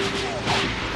あっ!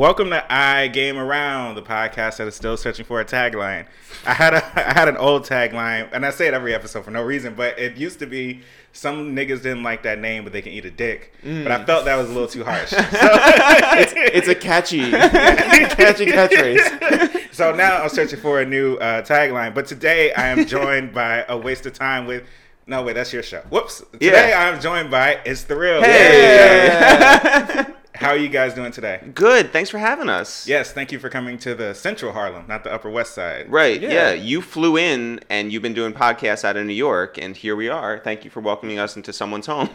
Welcome to I Game Around, the podcast that is still searching for a tagline. I had a I had an old tagline, and I say it every episode for no reason, but it used to be some niggas didn't like that name, but they can eat a dick. But I felt that was a little too harsh. So, it's, it's a catchy, catchy catchphrase. so now I'm searching for a new uh, tagline. But today I am joined by a waste of time with. No, wait, that's your show. Whoops. Today Yeah. I'm joined by It's the Real. Hey. How are you guys doing today? Good. Thanks for having us. Yes, thank you for coming to the Central Harlem, not the Upper West Side. Right. Yeah. Yeah. You flew in and you've been doing podcasts out of New York, and here we are. Thank you for welcoming us into someone's home.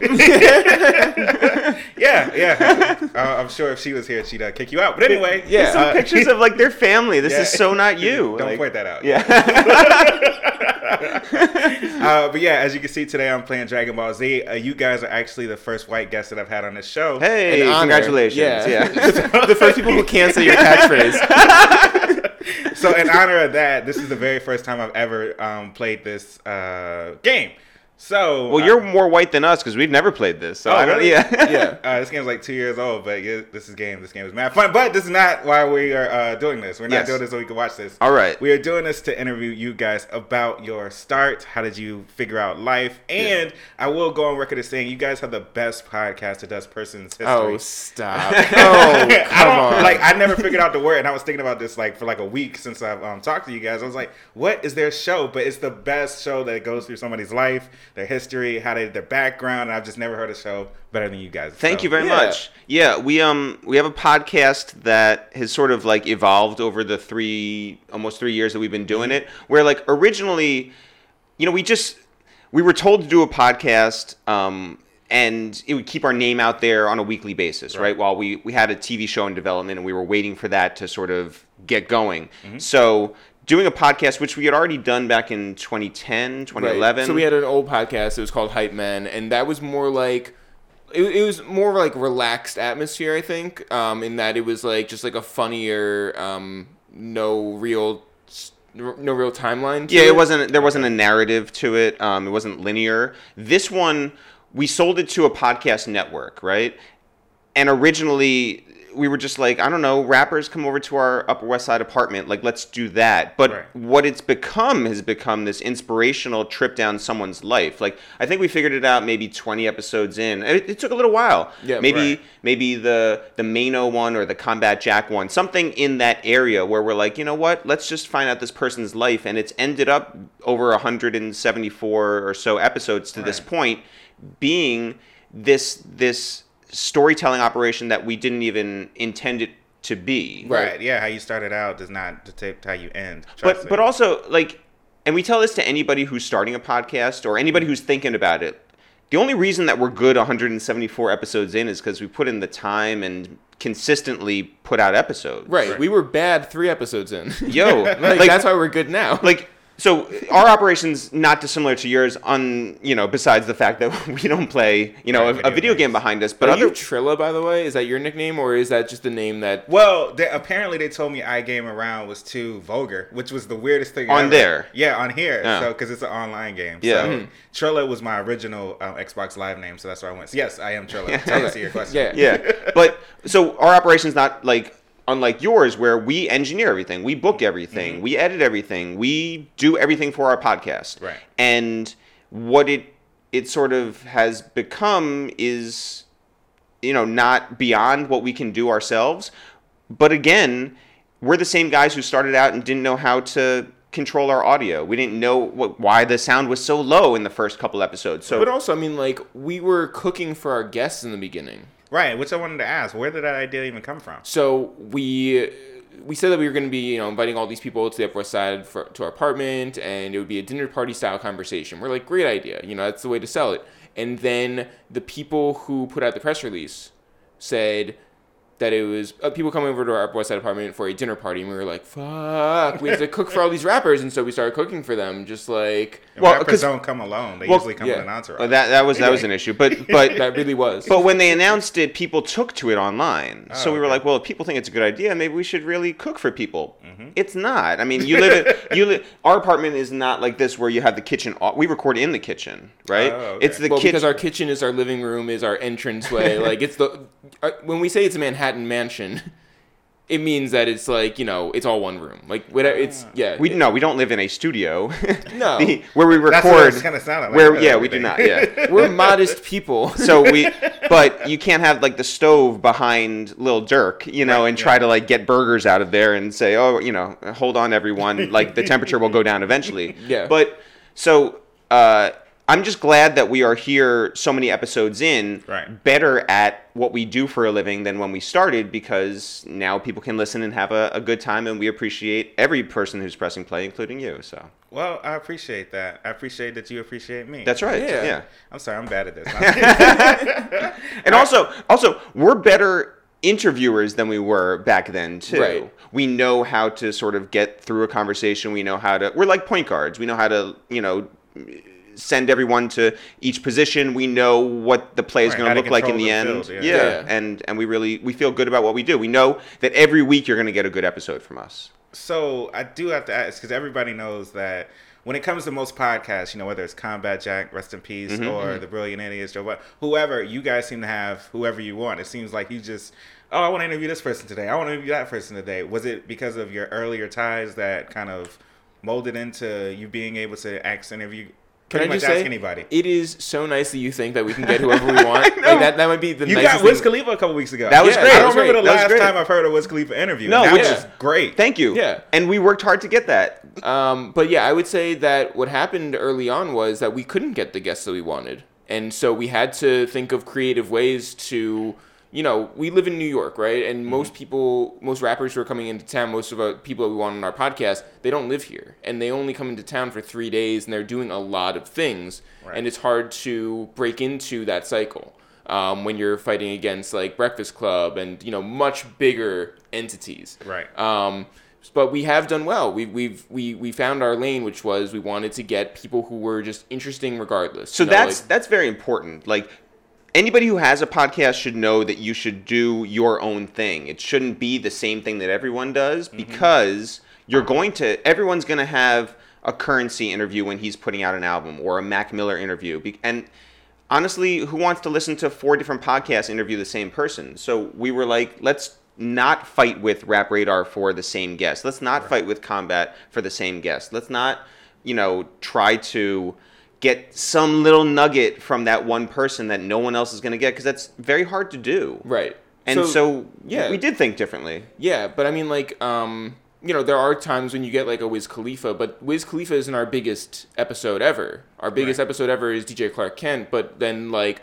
Yeah, yeah. uh, I'm sure if she was here, she'd uh, kick you out. But anyway, Yeah. Some uh, pictures of like their family. This yeah. is so not you. Don't Like- point that out. Yeah. Uh, but yeah, as you can see today, I'm playing Dragon Ball Z. Uh, you guys are actually the first white guests that I've had on this show. hey, congratulations. Yeah. Yeah. the first people who say your catchphrase. So in honor of that, this is the very first time I've ever um, played this uh, game. So well, uh, you're more white than us because we've never played this. So Oh, I don't. really? Yeah. Yeah. Uh, this game's like two years old, but yeah, this is game. This game is mad fun. But this is not why we are uh, doing this. We're not Yes. doing this so we can watch this. All right. We are doing this to interview you guys about your start. How did you figure out life? And I will go on record as saying you guys have the best podcast that does person's history. Oh, stop. Oh, I come don't on. like. I never figured out the word, and I was thinking about this like for like a week since I've um, talked to you guys. I was like, "What is their show?" But it's the best show that goes through somebody's life, their history, how they their background. And I've just never heard a show better than you guys. Thank So- you very Yeah. much. Yeah, we um we have a podcast that has sort of like evolved over the three almost three years that we've been doing it. Where like originally, you know, we just we were told to do a podcast, um, and it would keep our name out there on a weekly basis, right? While we we had a TV show in development, and we were waiting for that to sort of get going. So. Doing a podcast, which we had already done back in 2010, Right. 2011. So we had an old podcast. It was called Hype Men, and that was more like. It, it was more like relaxed atmosphere, I think, um, in that it was like just like a funnier, um, no real, no real timeline. To Yeah, it wasn't. There wasn't a narrative to it. Um, it wasn't linear. This one, we sold it to a podcast network, right? And originally, we were just like, I don't know, rappers come over to our Upper West Side apartment, like let's do that. But Right. what it's become has become this inspirational trip down someone's life. Like I think we figured it out maybe 20 episodes in. It, it took a little while. Yeah, maybe right. maybe the the Mano one or the Combat Jack one, something in that area where we're like, you know what? Let's just find out this person's life, and it's ended up over 174 or so episodes to this point, being this this storytelling operation that we didn't even intend it to be. Right. Right. Yeah. How you started out does not dictate how you end. Trust But me. but also like, and we tell this to anybody who's starting a podcast or anybody who's thinking about it. The only reason that we're good 174 episodes in is because we put in the time and consistently put out episodes. Right. Right. We were bad three episodes in. Yo, like, like, that's why we're good now. like so our operation's not dissimilar to yours on you know besides the fact that we don't play you know Right, a, a video video game behind us but Are other you Trilla, by the way? Is that your nickname, or is that just the name that? Well, they, apparently they told me I Game Around was too vulgar, which was the weirdest thing On ever. there? Yeah, on here. Yeah. So because it's an online game. Yeah. So Mhm. Trilla was my original um, Xbox Live name, so that's where I went. So yes, I am Trilla. To answer your question. Yeah. yeah but so our operation's not like unlike yours where we engineer everything we book everything Mm-hmm. we edit everything we do everything for our podcast Right. and what it it sort of has become is you know not beyond what we can do ourselves but again we're the same guys who started out and didn't know how to control our audio we didn't know what, why the sound was so low in the first couple episodes so But also, I mean, like we were cooking for our guests in the beginning. Right. Which I wanted to ask, where did that idea even come from? So we we said that we were going to be, you know, inviting all these people to the Upper West Side for, to our apartment, and it would be a dinner party style conversation. We're like, great idea, you know, that's the way to sell it. And then the people who put out the press release said, that it was uh, people coming over to our Upper West Side apartment for a dinner party, and we were like, "Fuck, we have to cook for all these rappers," and so we started cooking for them, just like And Well, rappers 'cause- don't come alone. They well, usually come yeah. with an entourage. Well, that that was that was an issue, but but that really was. But when they announced it, people took to it online. so Oh, we were okay. like, well, if people think it's a good idea, maybe we should really cook for people. Mm-hmm. It's not. I mean, you live in you li- our apartment is not like this where you have the kitchen. We record in the kitchen, right? Oh, okay. It's the well, kitchen. because our kitchen is our living room, is our entranceway. like it's the uh, when we say it's a Manhattan mansion, it means that it's like you know it's all one room. Like whatever. It's yeah. we no, we don't live in a studio. No. The- where we record. it's kinda sounded like, Where yeah, we do not. Yeah, we're modest people. so we but you can't have like the stove behind Lil Durk, you know, Right, and yeah. try to like get burgers out of there and say, "Oh, you know, hold on everyone, like the temperature will go down eventually." Yeah. But so uh I'm just glad that we are here so many episodes in, Right. better at what we do for a living than when we started because now people can listen and have a, a good time and we appreciate every person who's pressing play, including you. So Well, I appreciate that. I appreciate that you appreciate me. that's right. Yeah. yeah. I'm sorry, I'm bad at this. And also, also, we're better interviewers than we were back then too. Right. We know how to sort of get through a conversation. We know how to. We're like point guards. We know how to, you know, send everyone to each position. We know what the play is Right, going to to look like in the the end. field, yeah. yeah. Yeah. and and we really we feel good about what we do. We know that every week you're going to get a good episode from us. so I do have to ask because everybody knows that when it comes to most podcasts, you know, whether it's Combat Jack, Rest in Peace, Mm-hmm, or The Brilliant Idiots, or what, whoever, you guys seem to have whoever you want. It seems like you just, oh, I want to interview this person today. I want to interview that person today. Was it because of your earlier ties that kind of molded into you being able to ask interview? Can Pretty I much just ask say, anybody. it is so nice that you think that we can get whoever we want. like that, that might be the You nicest got Wiz thing- Khalifa a couple weeks ago. That was Yeah, great. I don't was remember the last time I've heard a Wiz Khalifa interview. No, that which was is- great. Thank you. Yeah. And we worked hard to get that. Um, but yeah, I would say that what happened early on was that we couldn't get the guests that we wanted, and so we had to think of creative ways to, you know, we live in New York, right? And Mm-hmm. most people, most rappers who are coming into town, most of the people that we want on our podcast, they don't live here, and they only come into town for three days, and they're doing a lot of things, Right. and it's hard to break into that cycle. Um, when you're fighting against like Breakfast Club and you know much bigger entities, Right. um, but we have done well. We we've we we found our lane, which was we wanted to get people who were just interesting regardless. So You know, that's like- that's very important. Like anybody who has a podcast should know that you should do your own thing. It shouldn't be the same thing that everyone does mm-hmm. because you're going to everyone's going to have a Curren$y interview when he's putting out an album or a Mac Miller interview. And honestly, who wants to listen to four different podcasts interview the same person? So we were like, let's not fight with Rap Radar for the same guest. Let's not fight with Combat for the same guest. Let's not, you know, try to get some little nugget from that one person that no one else is going to get because that's very hard to do. right. And so, yeah. we did think differently. Yeah, but I mean, like, um, you know, there are times when you get like a Wiz Khalifa, but Wiz Khalifa isn't our biggest episode ever. Our biggest Right. episode ever is DJ Clark Kent, but then like.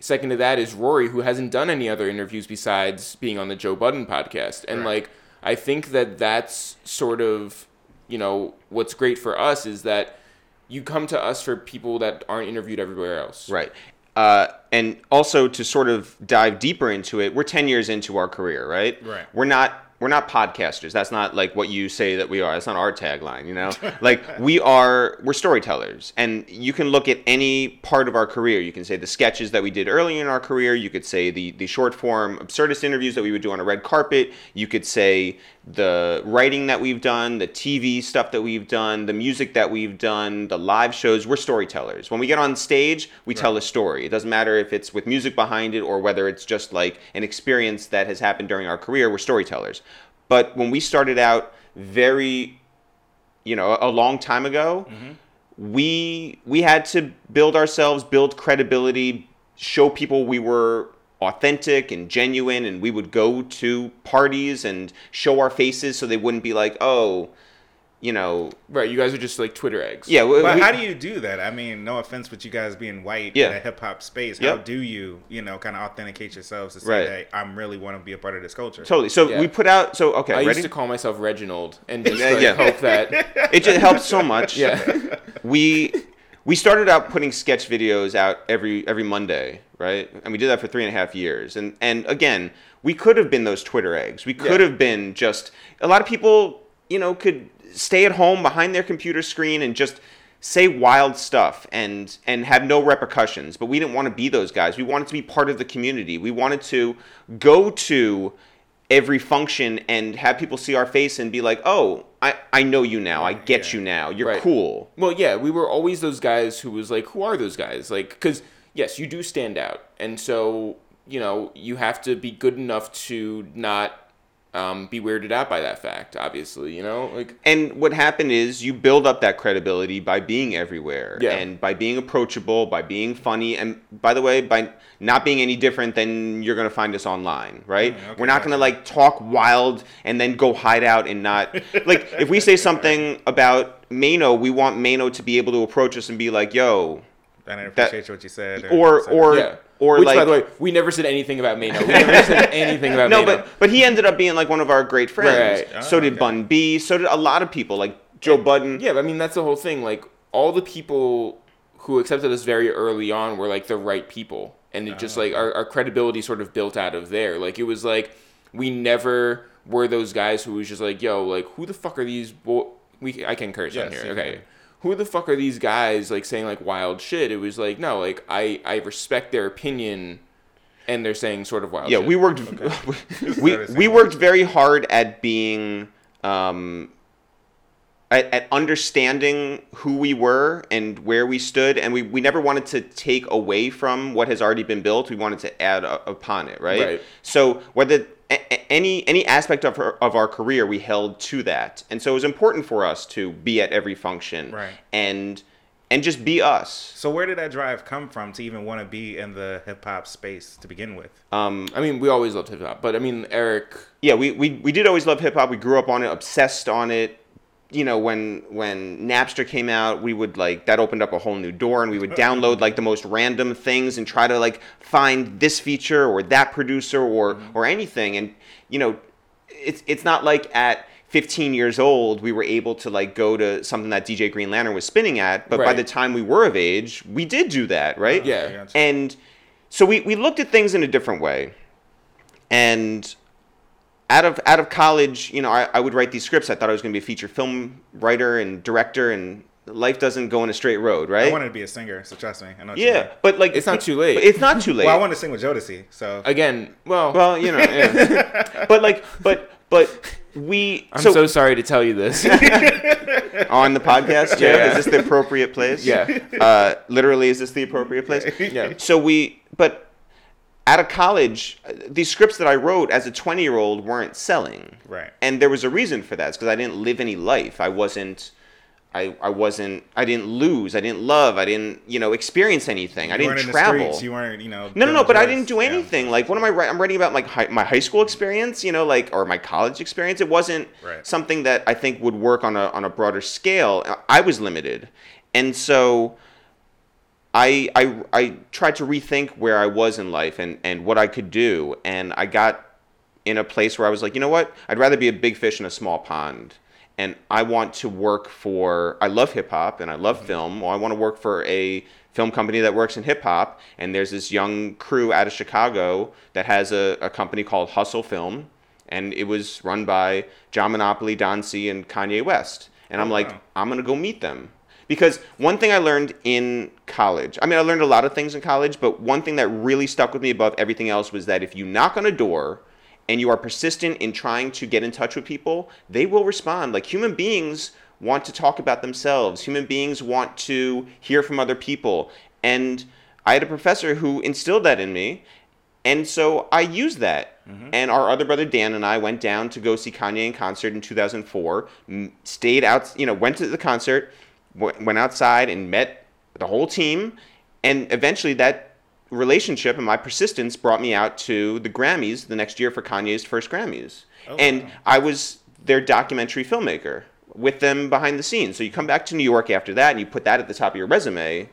Second to that is Rory, who hasn't done any other interviews besides being on the Joe Budden podcast. And Right. like, I think that that's sort of, you know, what's great for us is that you come to us for people that aren't interviewed everywhere else. Right. Uh, and also to sort of dive deeper into it, we're 10 years into our career, right? Right. We're not we're not podcasters. That's not like what you say that we are. That's not our tagline, you know? like we are we're storytellers. And you can look at any part of our career. You can say the sketches that we did early in our career, you could say the the short form absurdist interviews that we would do on a red carpet, you could say the writing that we've done, the TV stuff that we've done, the music that we've done, the live shows, we're storytellers. When we get on stage, we tell a story. It doesn't matter if it's with music behind it or whether it's just like an experience that has happened during our career, we're storytellers. But when we started out very you know, a long time ago, mm-hmm. we we had to build ourselves, build credibility, show people we were authentic and genuine and we would go to parties and show our faces so they wouldn't be like, "Oh, you know, Right. You guys are just like Twitter eggs. yeah, we, But we- how do you do that? I mean, no offense but you guys being white Yeah. in a hip hop space. Yep. How do you, you know, kind of authenticate yourselves to say, Right. hey, I'm really want to be a part of this culture? totally. So Yeah. we put out so okay, I ready? used to call myself Reginald and just Yeah, like, yeah. hope that. it just helps so much. Yeah. we we started out putting sketch videos out every every Monday, right? And we did that for three and a half years. And and again, we could have been those Twitter eggs. We could Yeah. have been just a lot of people, you know, could stay at home behind their computer screen and just say wild stuff and and have no repercussions. But we didn't want to be those guys. We wanted to be part of the community. We wanted to go to every function and have people see our face and be like, "Oh, I I know you now. I get Yeah. you now. You're Right. cool." Well, yeah, we were always those guys who was like, who are those guys? Like, because yes, you do stand out, and so you know you have to be good enough to not um, be weirded out by that fact. Obviously, you know, like And what happened is you build up that credibility by being everywhere Yeah. and by being approachable, by being funny, and by the way, by not being any different than you're going to find us online, right? Mm, okay, We're not gotcha. going to like talk wild and then go hide out and not like if we say something about Mano, we want Mano to be able to approach us and be like, "Yo," I didn't That- appreciate what you said. or something. or yeah. Or Which, like by the way, we never said anything about Mano. We never said anything about no, Mano. but but he ended up being like one of our great friends. Right. So Oh, did okay. Bun B. So did a lot of people, like Joe Budden. Yeah, I mean that's the whole thing. Like all the people who accepted us very early on were like the right people, and it just oh. like our, our credibility sort of built out of there. Like it was like we never were those guys who was just like, yo, like who the fuck are these? Bo- we I can curse on here, okay. can. Who the fuck are these guys like saying like wild shit? It was like no, like I I respect their opinion, and they're saying sort of wild. yeah shit. we worked we, Noticing we worked very hard at being um at, at understanding who we were and where we stood and we, we never wanted to take away from what has already been built we wanted to add a, upon it right? Right. so whether a- a- any any aspect of our, of our career we held to that and so it was important for us to be at every function Right. and and just be us So where did that drive come from to even want to be in the hip hop space to begin with? um I mean, we always loved hip hop, but I mean, Eric. yeah, we, we, we did always love hip hop. We grew up on it, obsessed on it. You know, when when Napster came out, we would like that opened up a whole new door, and we would download like the most random things and try to like find this feature or that producer or mm-hmm. or anything. And you know, it's it's not like at 15 years old we were able to like go to something that DJ Green Lantern was spinning at, but by the time we were of age, we did do that, right? Yeah. I. And so we, we looked at things in a different way. And out of out of college, you know, I, I would write these scripts. I thought I was going to be a feature film writer and director, and life doesn't go in a straight road, right? I wanted to be a singer, so trust me. I know. Yeah, but like It's not too late. It's not too late. Well, I wanted to sing with Jodeci, so Again, well, well, you know, yeah. but like, but but we. I'm so, sorry to tell you this. on the podcast, yeah. Yeah. Is this the appropriate place? Yeah. Uh, literally, is this the appropriate place? Yeah. So we, but out of college, these scripts that I wrote as a 20 year old weren't selling. Right. And there was a reason for that. It's because I didn't live any life. I wasn't. I, I wasn't I didn't lose I didn't love I didn't you know experience anything I didn't weren't in the travel streets, you weren't, you know. no, no, no. But I didn't do Yeah. anything. Like, what am I writing? I'm writing about like hi- my high school experience, you know, like or my college experience. It wasn't Right. something that I think would work on a on a broader scale. I was limited, and so I I I tried to rethink where I was in life and and what I could do, and I got in a place where I was like, you know what? I'd rather be a big fish in a small pond. And I want to work for, I love hip hop and I love mm-hmm. film. Well, I want to work for a film company that works in hip hop. And there's this young crew out of Chicago that has a, a company called Hustle Film. And it was run by John Monopoly, Don C., and Kanye West. And I'm Oh, like, wow. I'm going to go meet them. Because one thing I learned in college, I mean, I learned a lot of things in college, but one thing that really stuck with me above everything else was that if you knock on a door and you are persistent in trying to get in touch with people, they will respond. Like human beings want to talk about themselves, human beings want to hear from other people. And I had a professor who instilled that in me. And so I used that. Mm-hmm. And our other brother Dan and I went down to go see Kanye in concert in 2004. Stayed out, you know, went to the concert, went outside and met the whole team. And eventually that relationship and my persistence brought me out to the Grammys the next year for Kanye's first Grammys. Oh, and wow. I was their documentary filmmaker with them behind the scenes. So you come back to New York after that and you put that at the top of your resume.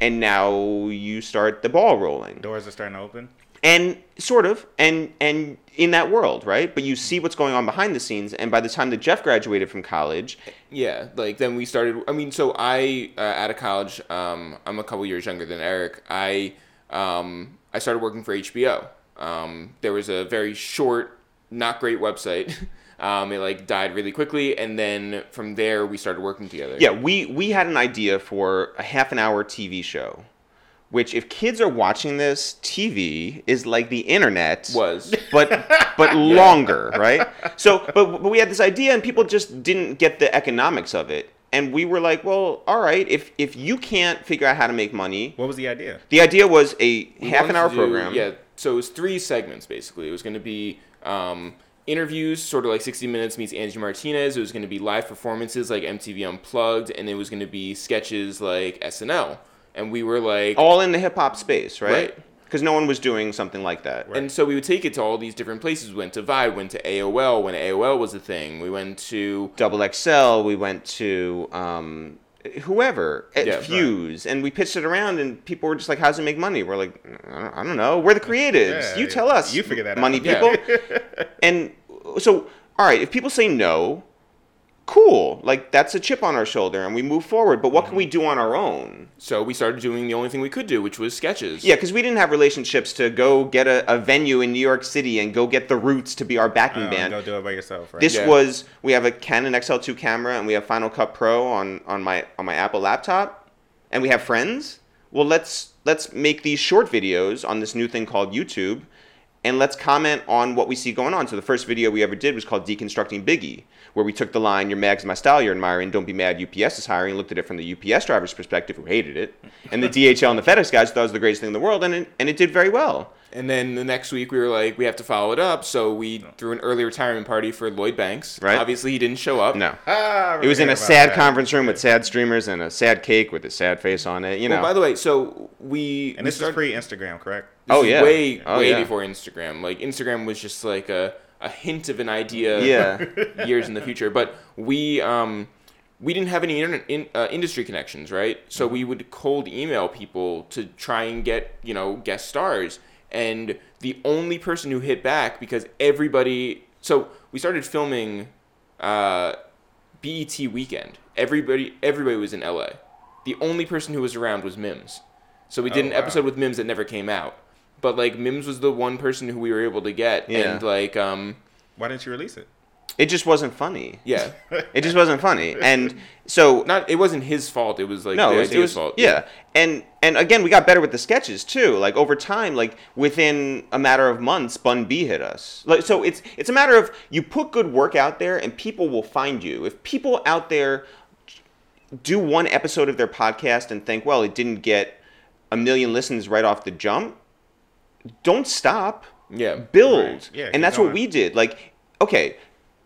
And now you start the ball rolling. Doors are starting to open. And sort of and and in that world right but you see what's going on behind the scenes and by the time that jeff graduated from college Yeah, like then we started. I mean, so I uh, out of college, um, I'm a couple years younger than Eric. I um, I started working for HBO. Um, there was a very short, not great website. Um, it like died really quickly, and then from there we started working together. yeah we we had an idea for a half an hour tv show which if kids are watching this tv is like the internet was but but longer, right? So, but but we had this idea, and people just didn't get the economics of it, and we were like, well, all right, if if you can't figure out how to make money, What was the idea? the idea was a We half an hour do- program. Yeah, so it was three segments basically. It was going to be um, interviews, sort of like 60 Minutes meets Angie Martinez. It was going to be live performances like MTV Unplugged, and it was going to be sketches like SNL. And we were like, all in the hip hop space, right? Right. Because no one was doing something like that. and so we would take it to all these different places. We went to Vibe, went to AOL when AOL was a thing. We went to Double XL, we went to um, whoever at Yeah, right. Fuse, and we pitched it around, and people were just like, "How's it make money?" We're like, "I don't, know. We're the creatives. Yeah, you yeah. tell us. You figure that out." money Yeah. people." and so, all right, if people say no, cool. Like that's a chip on our shoulder, and we move forward. But what can we mm-hmm. do on our own? so we started doing the only thing we could do, which was sketches. Yeah, because we didn't have relationships to go get a, a venue in New York City and go get the Roots to be our backing Oh, band. Go do it by yourself, right? This Yeah. was we have a Canon XL2 camera and we have Final Cut Pro on on my on my Apple laptop, and we have friends. Well, let's let's make these short videos on this new thing called YouTube, and let's comment on what we see going on. So the first video we ever did was called Deconstructing Biggie, where we took the line "Your mag's my style, you're admiring, don't be mad, UPS is hiring," looked at it from the UPS driver's perspective, who hated it, and the DHL and the FedEx guys thought it was the greatest thing in the world, and it, and it did very well. And then the next week we were like, we have to follow it up. So we threw an early retirement party for Lloyd Banks. Right. Obviously, he didn't show up. No. Ah, It was in a sad that. conference room with sad streamers and a sad cake with a sad face on it. You know. Well, by the way, so we And we this started- is pre Instagram, correct? This Oh, is yeah. way Oh, way yeah. before Instagram. Like Instagram was just like a, a hint of an idea. Yeah. years in the future, but we um we didn't have any internet in, uh, industry connections, right? So we would cold email people to try and get you know guest stars, and the only person who hit back because everybody. So we started filming uh, BET weekend. Everybody everybody was in LA. The only person who was around was Mims. So we did Oh, an wow. episode with Mims that never came out. But like Mims was the one person who we were able to get, Yeah. and like um Why didn't you release it? it just wasn't funny. yeah, It just wasn't funny. And so not it wasn't his fault. It was like no, it was, it idea's was fault. yeah. And and again, we got better with the sketches too. Like over time, like within a matter of months, Bun B hit us. Like so, it's it's a matter of you put good work out there, and people will find you. If people out there do one episode of their podcast and think, well, it didn't get a million listens right off the jump, don't stop. yeah. build. Right. Yeah, and that's what we did. Like, okay,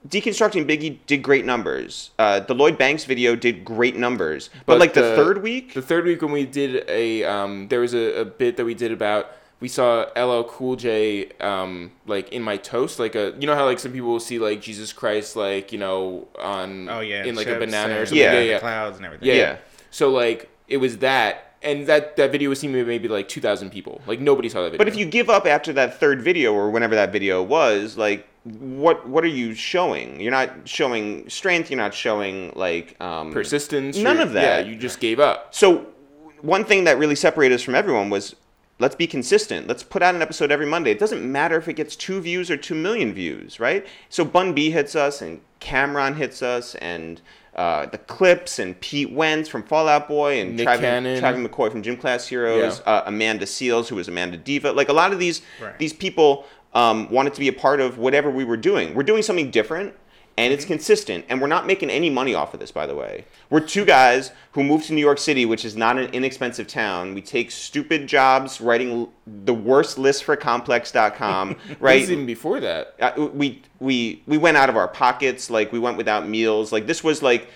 deconstructing Biggie did great numbers. Uh, the Lloyd Banks video did great numbers. But, like the, third week, the third week when we did a um, there was a, a bit that we did about we saw LL Cool J um, like in my toast, like a you know how like some people will see like Jesus Christ like you know on Oh yeah, in like a ships banana or something. Yeah. Yeah, yeah. clouds and everything. Yeah. Yeah. So like it was that, and that that video was seen by maybe like two thousand people. Like nobody saw that video. but if you give up after that third video or whenever that video was, like, what what are you showing? You're not showing strength. You're not showing like um, persistence, None of that. Yeah, you just gave up. So one thing that really separated us from everyone was let's be consistent. Let's put out an episode every Monday. It doesn't matter if it gets two views or two million views, right? So Bun B hits us and Cameron hits us and uh, the Clipse and Pete Wentz from Fall Out Boy and Nick. Travis McCoy from Gym Class Heroes, Yeah. uh, Amanda Seales who was Amanda Diva. Like a lot of these Right. these people um, wanted to be a part of whatever we were doing. We're doing something different and it's consistent. And we're not making any money off of this by the way. We're two guys who moved to new york city which is not an inexpensive town. We take stupid jobs writing l- the worst list for complex.com right? even before that. uh, we we we went out of our pockets. Like we went without meals. Like this was like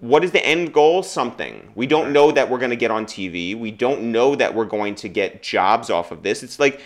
what is the end goal? Something. We don't know that we're going to get on tv we don't know that we're going to get jobs off of this. It's like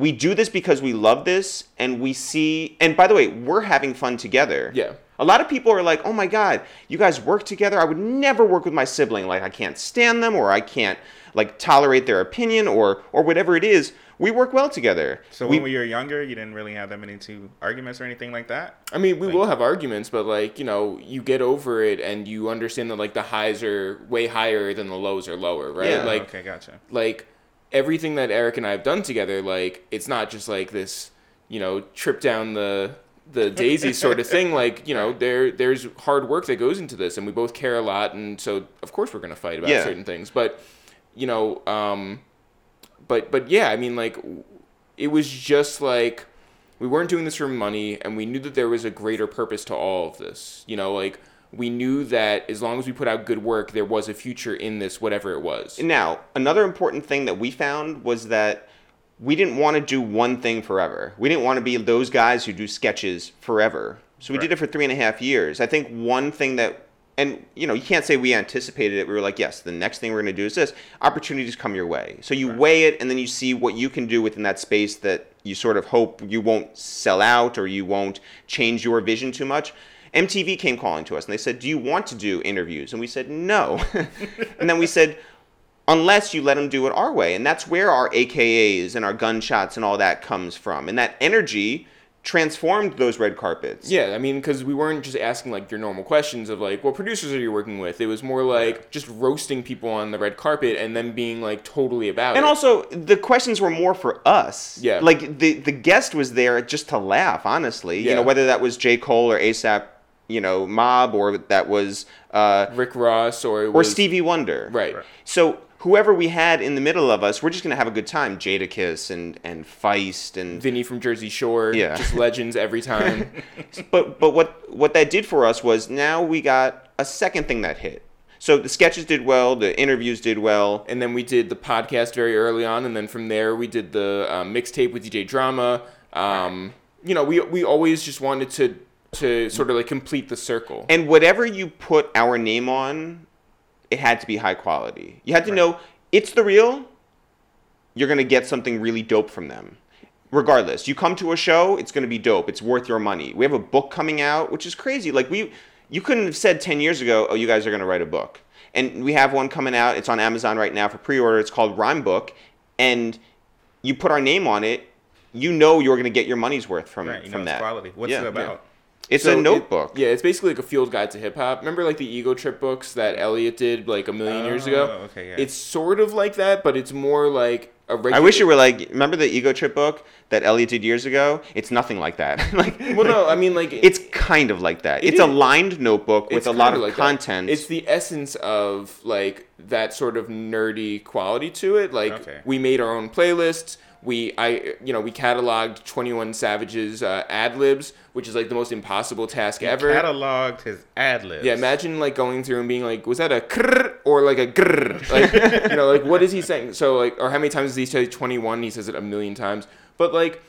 we do this because we love this and we see and by the way we're having fun together Yeah. a lot of people are like oh my god you guys work together i would never work with my sibling like i can't stand them or i can't like tolerate their opinion or or whatever it is we work well together. So we, when you were younger, you didn't really have that many two arguments or anything like that. I mean, we will have arguments, but like you know, you get over it and you understand that like the highs are way higher than the lows are lower, right? Yeah. Like okay, gotcha. like everything that Eric and I have done together, like it's not just like this, you know, trip down the the daisy sort of thing. Like you know, there there's hard work that goes into this, and we both care a lot, and so of course we're gonna fight about Yeah. certain things. But you know, um, but but yeah, I mean, like it was just like we weren't doing this for money, and we knew that there was a greater purpose to all of this. You know, like. We knew that as long as we put out good work, there was a future in this, whatever it was. Now, another important thing that we found was that we didn't want to do one thing forever. We didn't want to be those guys who do sketches forever. So we did it for three and a half years. I think one thing that, and you know, you can't say we anticipated it. We were like, yes, the next thing we're going to do is this. Opportunities come your way. So you weigh it, and then you see what you can do within that space that you sort of hope you won't sell out or you won't change your vision too much. MTV came calling to us and they said, Do you want to do interviews? And we said, No. and then we said, unless you let them do it our way. And that's where our AKAs and our gunshots and all that comes from. And that energy transformed those red carpets. Yeah, I mean, because we weren't just asking like your normal questions of like, what producers are you working with? It was more like just roasting people on the red carpet and then being like totally about it. And it. also, the questions were more for us. Yeah. Like, the, the guest was there just to laugh, honestly. You know, whether that was J. Cole or ASAP, you know, Mob, or that was, uh, Rick Ross or it or was, Stevie Wonder. Right. Right. So, whoever we had in the middle of us, we're just going to have a good time. Jadakiss and, and Feist and Vinny from Jersey Shore. Yeah. Just legends every time. but but what what that did for us was now we got a second thing that hit. So the sketches did well, the interviews did well. and then we did the podcast very early on, and then from there we did the uh, mixtape with DJ Drama. Um, You know, we we always just wanted to to sort of like complete the circle. And whatever you put our name on, it had to be high quality. You had to know it's the real. You're gonna get something really dope from them. Regardless, you come to a show, it's gonna be dope. It's worth your money. We have a book coming out, which is crazy. Like we, you couldn't have said ten years ago, oh, you guys are gonna write a book. And we have one coming out. It's on Amazon right now for pre-order. It's called Rhyme Book, and you put our name on it. You know you're gonna get your money's worth from Right, you know from it's that. quality. What's Yeah. it about? It's So a it- notebook. yeah, it's basically like a field guide to hip hop. Remember like the Ego Trip books that Elliot did like a million years ago? Oh, okay, yeah. It's sort of like that, but it's more like a regular. I wish it were like remember the ego trip book that Elliot did years ago. It's nothing like that. like Well, no, I mean like it's kind of like that. It it's a lined notebook with a lot of like that. content. It's the essence of like that sort of nerdy quality to it. Like Okay. we made our own playlists. We I you know we cataloged Twenty One Savage's uh, ad libs, which is like the most impossible task ever. Cataloged his ad libs. Yeah, imagine like going through and being like, was that a krr or like a grrr? Like, you know, like what is he saying? So like, or how many times does he say twenty one? He says it a million times. But like,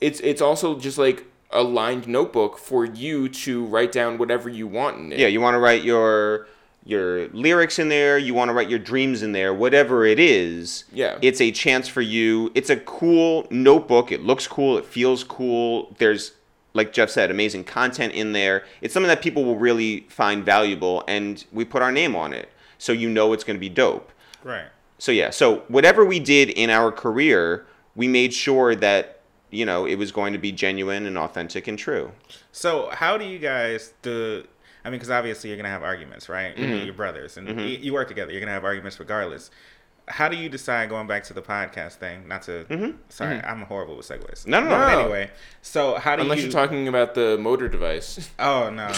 it's it's also just like a lined notebook for you to write down whatever you want in it. yeah, you want to write your your lyrics in there. You want to write your dreams in there. Whatever it is. Yeah. It's a chance for you. It's a cool notebook. It looks cool. It feels cool. There's like Jeff said, amazing content in there. It's something that people will really find valuable, and we put our name on it, so you know it's going to be dope. Right. so yeah so whatever we did in our career we made sure that you know it was going to be genuine and authentic and true So how do you guys do? I mean, because obviously you're gonna have arguments, right? Mm-hmm. You're brothers, and y- you work together. You're gonna have arguments regardless. How do you decide going back to the podcast thing? Not to. Sorry, I'm horrible with segues. Mm-hmm. No, no, no. Anyway, so how do you Unless you? you're talking about the motor device. Oh no,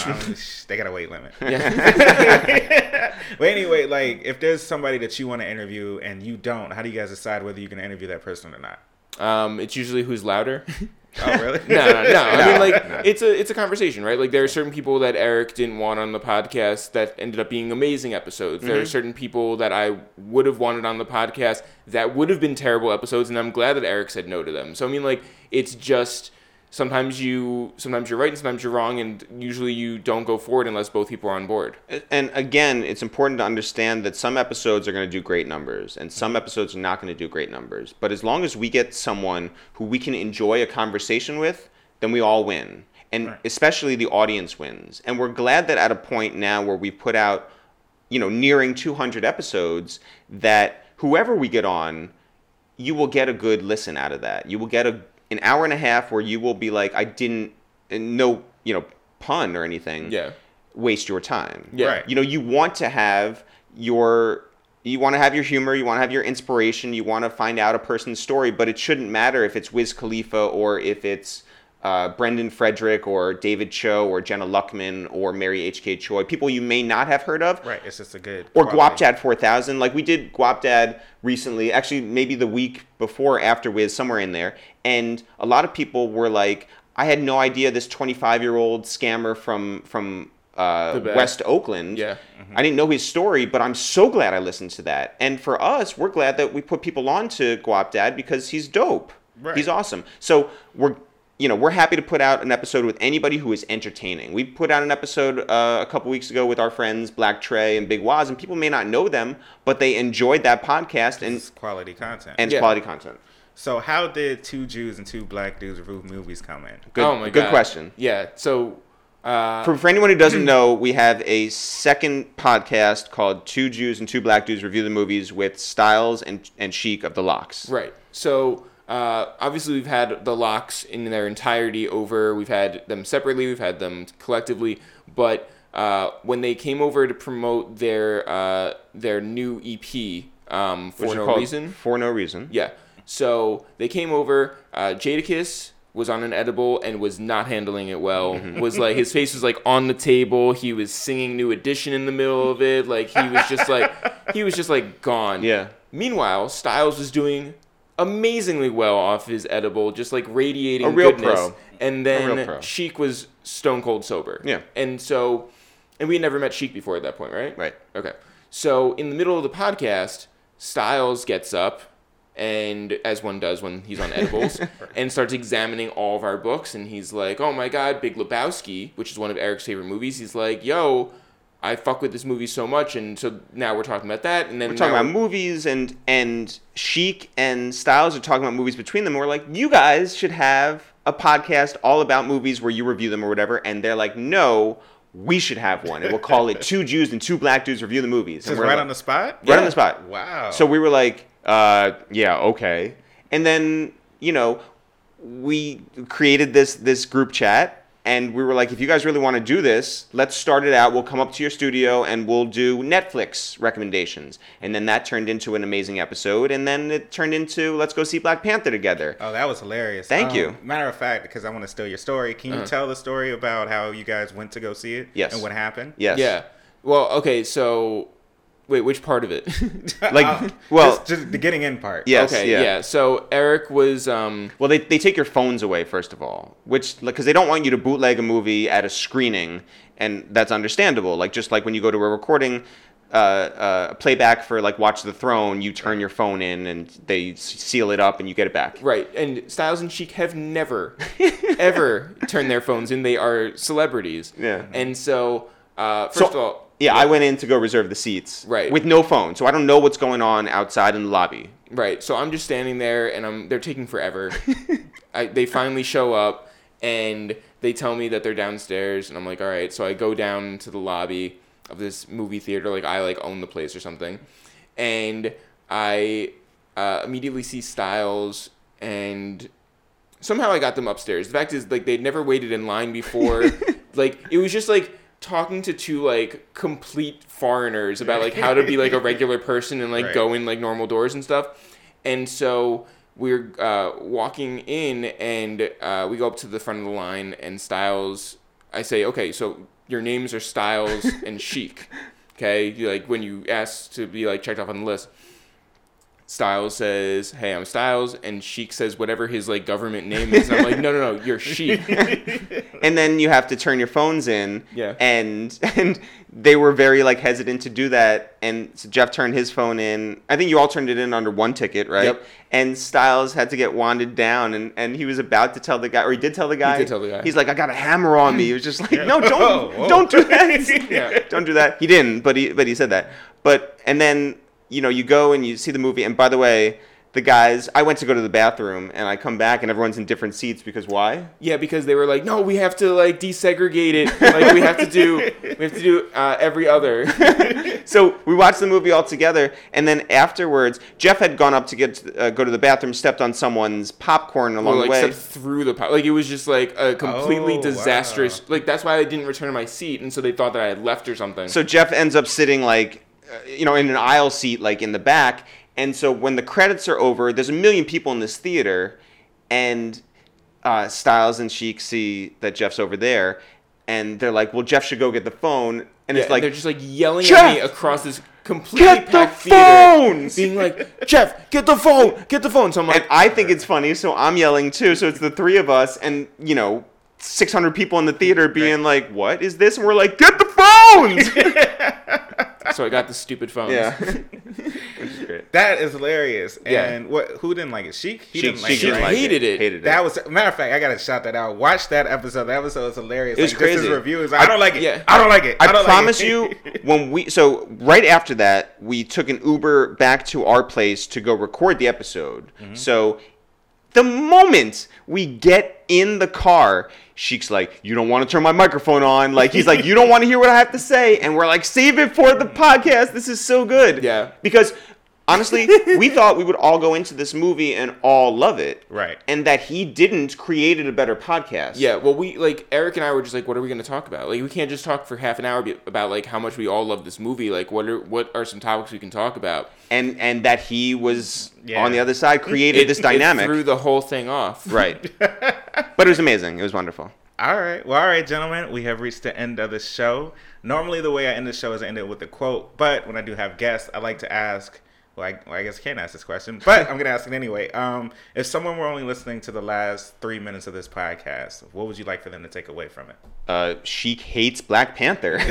they got a weight limit. Yeah. but anyway, like if there's somebody that you want to interview and you don't, how do you guys decide whether you're gonna interview that person or not? Um, it's usually who's louder. Oh really? no, no, no. I mean, like no. it's a it's a conversation, right? Like there are certain people that Eric didn't want on the podcast that ended up being amazing episodes. There are mm-hmm. certain people that I would have wanted on the podcast that would have been terrible episodes, and I'm glad that Eric said no to them. So I mean, like it's just sometimes you sometimes you're right and sometimes you're wrong, and usually you don't go forward unless both people are on board. and again it's important to understand that some episodes are going to do great numbers and some mm-hmm. episodes are not going to do great numbers but as long as we get someone who we can enjoy a conversation with then we all win and Right. especially the audience wins and we're glad that at a point now where we put out you know nearing 200 episodes that whoever we get on you will get a good listen out of that. You will get a an hour and a half where you will be like, I didn't, and no, you know, pun or anything. Yeah. Waste your time. Yeah. Right. You know, you want to have your you want to have your humor, you want to have your inspiration, you want to find out a person's story, but it shouldn't matter if it's Wiz Khalifa or if it's uh, Brendan Frederick or David Cho or Jenna Luckman or Mary H.K. Choi, people you may not have heard of, Right. It's just a good. or quality. Guapdad 4000. Like we did Guapdad recently, actually maybe the week before after Wiz, somewhere in there. And a lot of people were like, I had no idea this 25 year old scammer from from uh, West Oakland. Yeah. I didn't know his story, but I'm so glad I listened to that. And for us, we're glad that we put people on to Guapdad because he's dope. Right. He's awesome. So we're you know we're happy to put out an episode with anybody who is entertaining. We put out an episode uh, a couple weeks ago with our friends Black Trey and Big Waz, and people may not know them, but they enjoyed that podcast and It's quality content. and it's Yeah. quality content. so, how did two Jews and two black dudes review movies come in? Good, oh my good God. question. Yeah. So. Uh, For, for anyone who doesn't know, we have a second podcast called Two Jews and Two Black Dudes Review the Movies with Styles and, and Sheek of the LOX. Right. So uh, obviously we've had the LOX in their entirety over. We've had them separately. We've had them collectively. But uh, when they came over to promote their uh, their new EP um, for no reason, For No Reason. yeah. So they came over. Uh, Jadakiss was on an edible and was not handling it well. Mm-hmm. Was like his face was like on the table. He was singing New Edition in the middle of it. Like he was just like he was just like gone. Yeah. Meanwhile, Styles was doing amazingly well off his edible, just like radiating A real goodness. pro. And then pro. Sheek was stone cold sober. Yeah. And so, and we had never met Sheek before at that point, right? Right. Okay. So in the middle of the podcast, Styles gets up and as one does when he's on edibles and starts examining all of our books and he's like, "Oh my god, Big Lebowski, which is one of Eric's favorite movies." He's like, "Yo, I fuck with this movie so much." And so now we're talking about that and then We're talking now about movies and and Sheek and Styles are talking about movies between them. We're like, you guys should have a podcast all about movies where you review them or whatever. And they're like, no, we should have one. And we'll call it Two Jews and Two Black Dudes Review the Movies. And we're right like- on the spot? right on the spot. Wow. So we were like, uh, yeah, okay. And then, you know, we created this this group chat and we were like, if you guys really want to do this, let's start it out. We'll come up to your studio and we'll do Netflix recommendations. And then that turned into an amazing episode. And then it turned into let's go see Black Panther together. Oh, that was hilarious. Thank Um, you. Matter of fact, because I want to steal your story, can you tell the story about how you guys went to go see it? Yes. And what happened? Yes. Yeah. Well, okay, so wait, which part of it? Like, Uh, well, just, just the getting in part. yes, okay, yeah. yeah. So Eric was um Well, they, they take your phones away first of all, which because they don't want you to bootleg a movie at a screening, and that's understandable. Like just like when you go to a recording, uh, uh, playback for like Watch the Throne, you turn your phone in and they seal it up and you get it back. right, and Styles and Sheek have never ever turned their phones in. They are celebrities. Yeah. And so uh first So- of all Yeah, I went in to go reserve the seats. Right. With no phone, so I don't know what's going on outside in the lobby. Right. So I'm just standing there and I'm they're taking forever. I, they finally show up and they tell me that they're downstairs and I'm like, all right. So I go down to the lobby of this movie theater, like I like own the place or something, and I uh, immediately see Styles and somehow I got them upstairs. The fact is, like they'd never waited in line before. like it was just like talking to two like complete foreigners about like how to be like a regular person and like Right. go in like normal doors and stuff. And so we're uh, walking in and uh, we go up to the front of the line and Styles. I say, okay, so your names are Styles and Sheek. Okay, You, like when you ask to be like checked off on the list. Styles says, "Hey, I'm Styles," and Sheek says whatever his like government name is. And I'm like, "No, no, no, you're Sheek." and then you have to turn your phones in. Yeah. And and they were very like hesitant to do that. And so Jeff turned his phone in. I think you all turned it in under one ticket, right? Yep. And Styles had to get wanded down, and, and he was about to tell the guy, or he did tell the guy. He did tell the guy. He's like, I got a hammer on me. He was just like, No, don't, oh, whoa. don't do that. Yeah. Don't do that. He didn't, but he but he said that. But and then you know you go and you see the movie, and by the way. the guys. I went to go to the bathroom, and I come back, and everyone's in different seats because why? Yeah, because they were like, no, we have to like desegregate it. Like we have to do, we have to do uh, every other. so we watched the movie all together, and then afterwards, Jeff had gone up to get uh, go to the bathroom, stepped on someone's popcorn Or along like the way. stepped through the po- like it was just like a completely Oh, disastrous. wow. Like that's why I didn't return to my seat, and so they thought that I had left or something. So Jeff ends up sitting like, you know, in an aisle seat, like in the back. And so when the credits are over, there's a million people in this theater, and uh, Styles and Sheek see that Jeff's over there, and they're like, "Well, Jeff should go get the phone." And Yeah, it's like, they're just like yelling Jeff! at me across this completely Get the packed theater, phones! being like, "Jeff, get the phone, get the phone." So I'm like, and I think it's funny, so I'm yelling too. So it's the three of us, and you know, 600 people in the theater being like, "What is this?" And we're like, "Get the phones!" so I got the stupid phones. yeah, Which is great. That is hilarious. Yeah. And what? Who didn't like it? Sheek. He Sheek- didn't like Sheek it. didn't right? like hated it. Hated it. That was matter of fact. I gotta shout that out. Watch that episode. That episode was hilarious. It was like, just his crazy. reviews. I don't like it. yeah. I don't like it. I, I, don't promise like you, when we so right after that, we took an Uber back to our place to go record the episode. Mm-hmm. So the moment we get in the car, Sheek's like, "You don't want to turn my microphone on." Like he's like, "You don't want to hear what I have to say," and we're like, "Save it for the podcast. This is so good." Yeah. because. Honestly, we thought we would all go into this movie and all love it. Right. And that he didn't created a better podcast. Yeah, well, we like Eric and I were just like, what are we going to talk about? Like, we can't just talk for half an hour about like how much we all love this movie. Like, what are what are some topics we can talk about? And and that he was Yeah. on the other side created this It dynamic. threw the whole thing off. Right. but it was amazing. It was wonderful. All right. Well, all right, gentlemen. We have reached the end of the show. Normally, the way I end the show is I end it with a quote, but when I do have guests, I like to ask. Well, I, well, I guess I can't ask this question, but I'm gonna ask it anyway. Um, if someone were only listening to the last three minutes of this podcast, what would you like for them to take away from it? Uh, Sheek hates Black Panther.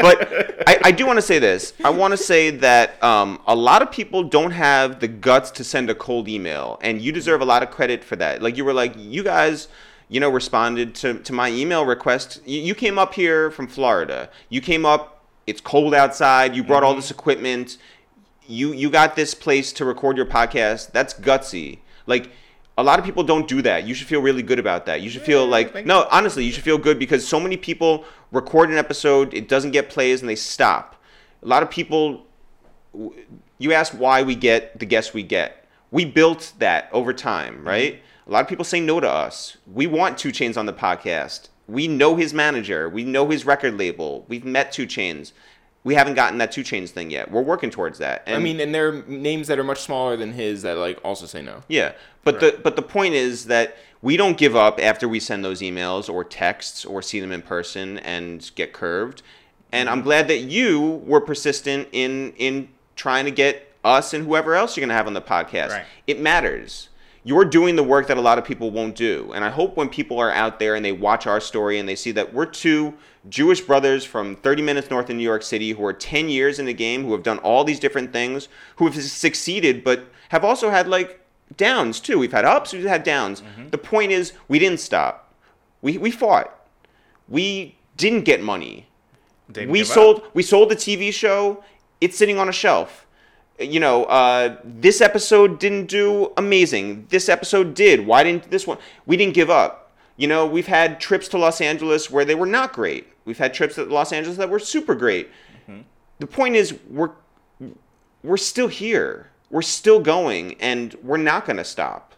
but I, I do want to say this. I want to say that um, a lot of people don't have the guts to send a cold email, and you deserve a lot of credit for that. Like you were like, you guys, you know, responded to, to my email request. You, you came up here from Florida. You came up. It's cold outside. You brought all mm-hmm. this equipment. You you got this place to record your podcast. That's gutsy. Like. A lot of people don't do that. You should feel really good about that. You should feel like no, honestly, you should feel good because so many people record an episode, it doesn't get plays, and they stop. A lot of people, you ask why we get the guests we get. We built that over time, mm-hmm. right? A lot of people say no to us. We want 2 Chainz on the podcast. We know his manager. We know his record label. We've met 2 Chainz. We haven't gotten that 2 Chainz thing yet. We're working towards that. I mean, and there are names that are much smaller than his that like also say no. Yeah, but the but the point is that we don't give up after we send those emails or texts or see them in person and get curved. And I'm mm-hmm. glad that you were persistent in in trying to get us and whoever else you're gonna have on the podcast. Right. It matters. You're doing the work that a lot of people won't do. And I hope when people are out there and they watch our story and they see that we're two Jewish brothers from 30 minutes north of New York City who are 10 years in the game, who have done all these different things, who have succeeded, but have also had like downs too. We've had ups, we've had downs. Mm-hmm. The point is, we didn't stop. We, we fought. We didn't get money Didn't we up. sold we sold the TV show. It's sitting on a shelf. You know, uh, this episode didn't do amazing. This episode did. Why didn't this one? We didn't give up. You know, we've had trips to Los Angeles where they were not great. We've had trips to Los Angeles that were super great. The point is, we're we're still here. We're still going, and we're not going to stop.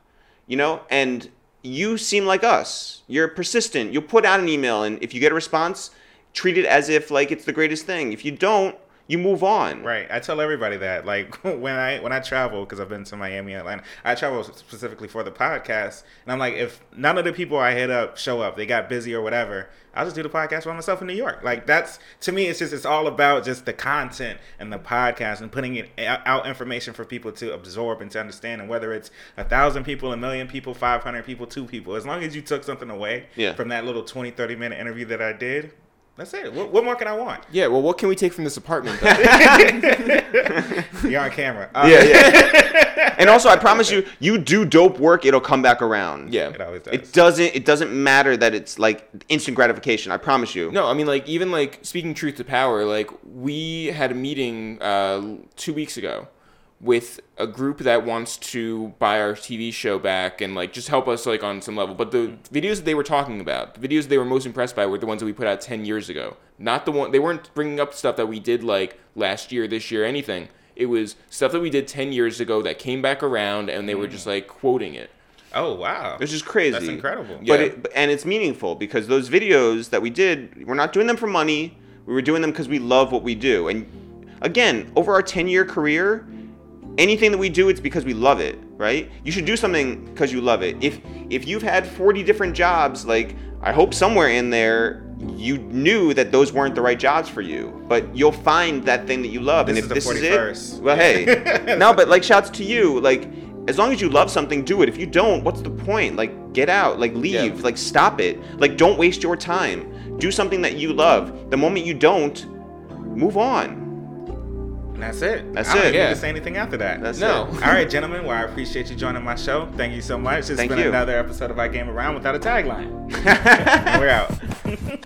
You know, and you seem like us. You're persistent. You'll put out an email, and if you get a response, treat it as if like it's the greatest thing. If you don't, you move on. Right. I tell everybody that. Like when I when I travel, because I've been to Miami, Atlanta, I travel specifically for the podcast, and I'm like, if none of the people I hit up show up, they got busy or whatever, I'll just do the podcast by myself in New York. Like that's to me, it's just it's all about just the content and the podcast and putting it out information for people to absorb and to understand. And whether it's a thousand people, a million people, five hundred people, two people, as long as you took something away Yeah. from that little 20, 30 minute interview that I did. That's it. What, what more can I want? Yeah, well, what can we take from this apartment? Though? You're on camera. Uh, Yeah, yeah. and also, I promise you, you do dope work, it'll come back around. yeah. It always does. It doesn't. It doesn't matter that it's like instant gratification. I promise you. No, I mean like even like speaking truth to power, like we had a meeting uh, two weeks ago with a group that wants to buy our TV show back and like just help us like on some level. But the mm-hmm. videos that they were talking about, the videos they were most impressed by were the ones that we put out 10 years ago. Not the one they weren't bringing up stuff that we did like last year, this year, anything. It was stuff that we did 10 years ago that came back around and they were just mm-hmm. like quoting it. Oh wow. Which is crazy. That's incredible. But Yeah. it, and it's meaningful because those videos that we did, we're not doing them for money. We were doing them because we love what we do. And again, over our 10 year career, anything that we do, it's because we love it, right? You should do something because you love it. If if you've had 40 different jobs, like I hope somewhere in there you knew that those weren't the right jobs for you, but you'll find that thing that you love. This and if the this 41st. is it, well, hey, no, but like shouts to you, like. As long as you love something, do it. If you don't, what's the point? Like, get out. Like, leave. Yeah. Like, stop it. Like, don't waste your time. Do something that you love. The moment you don't, move on. And that's it. That's I don't it. even Yeah. to say anything after that. That's No. it. All right, gentlemen. Well, I appreciate you joining my show. Thank you so much. It's Thank been you. another episode of I Game Around without a tagline. We're out.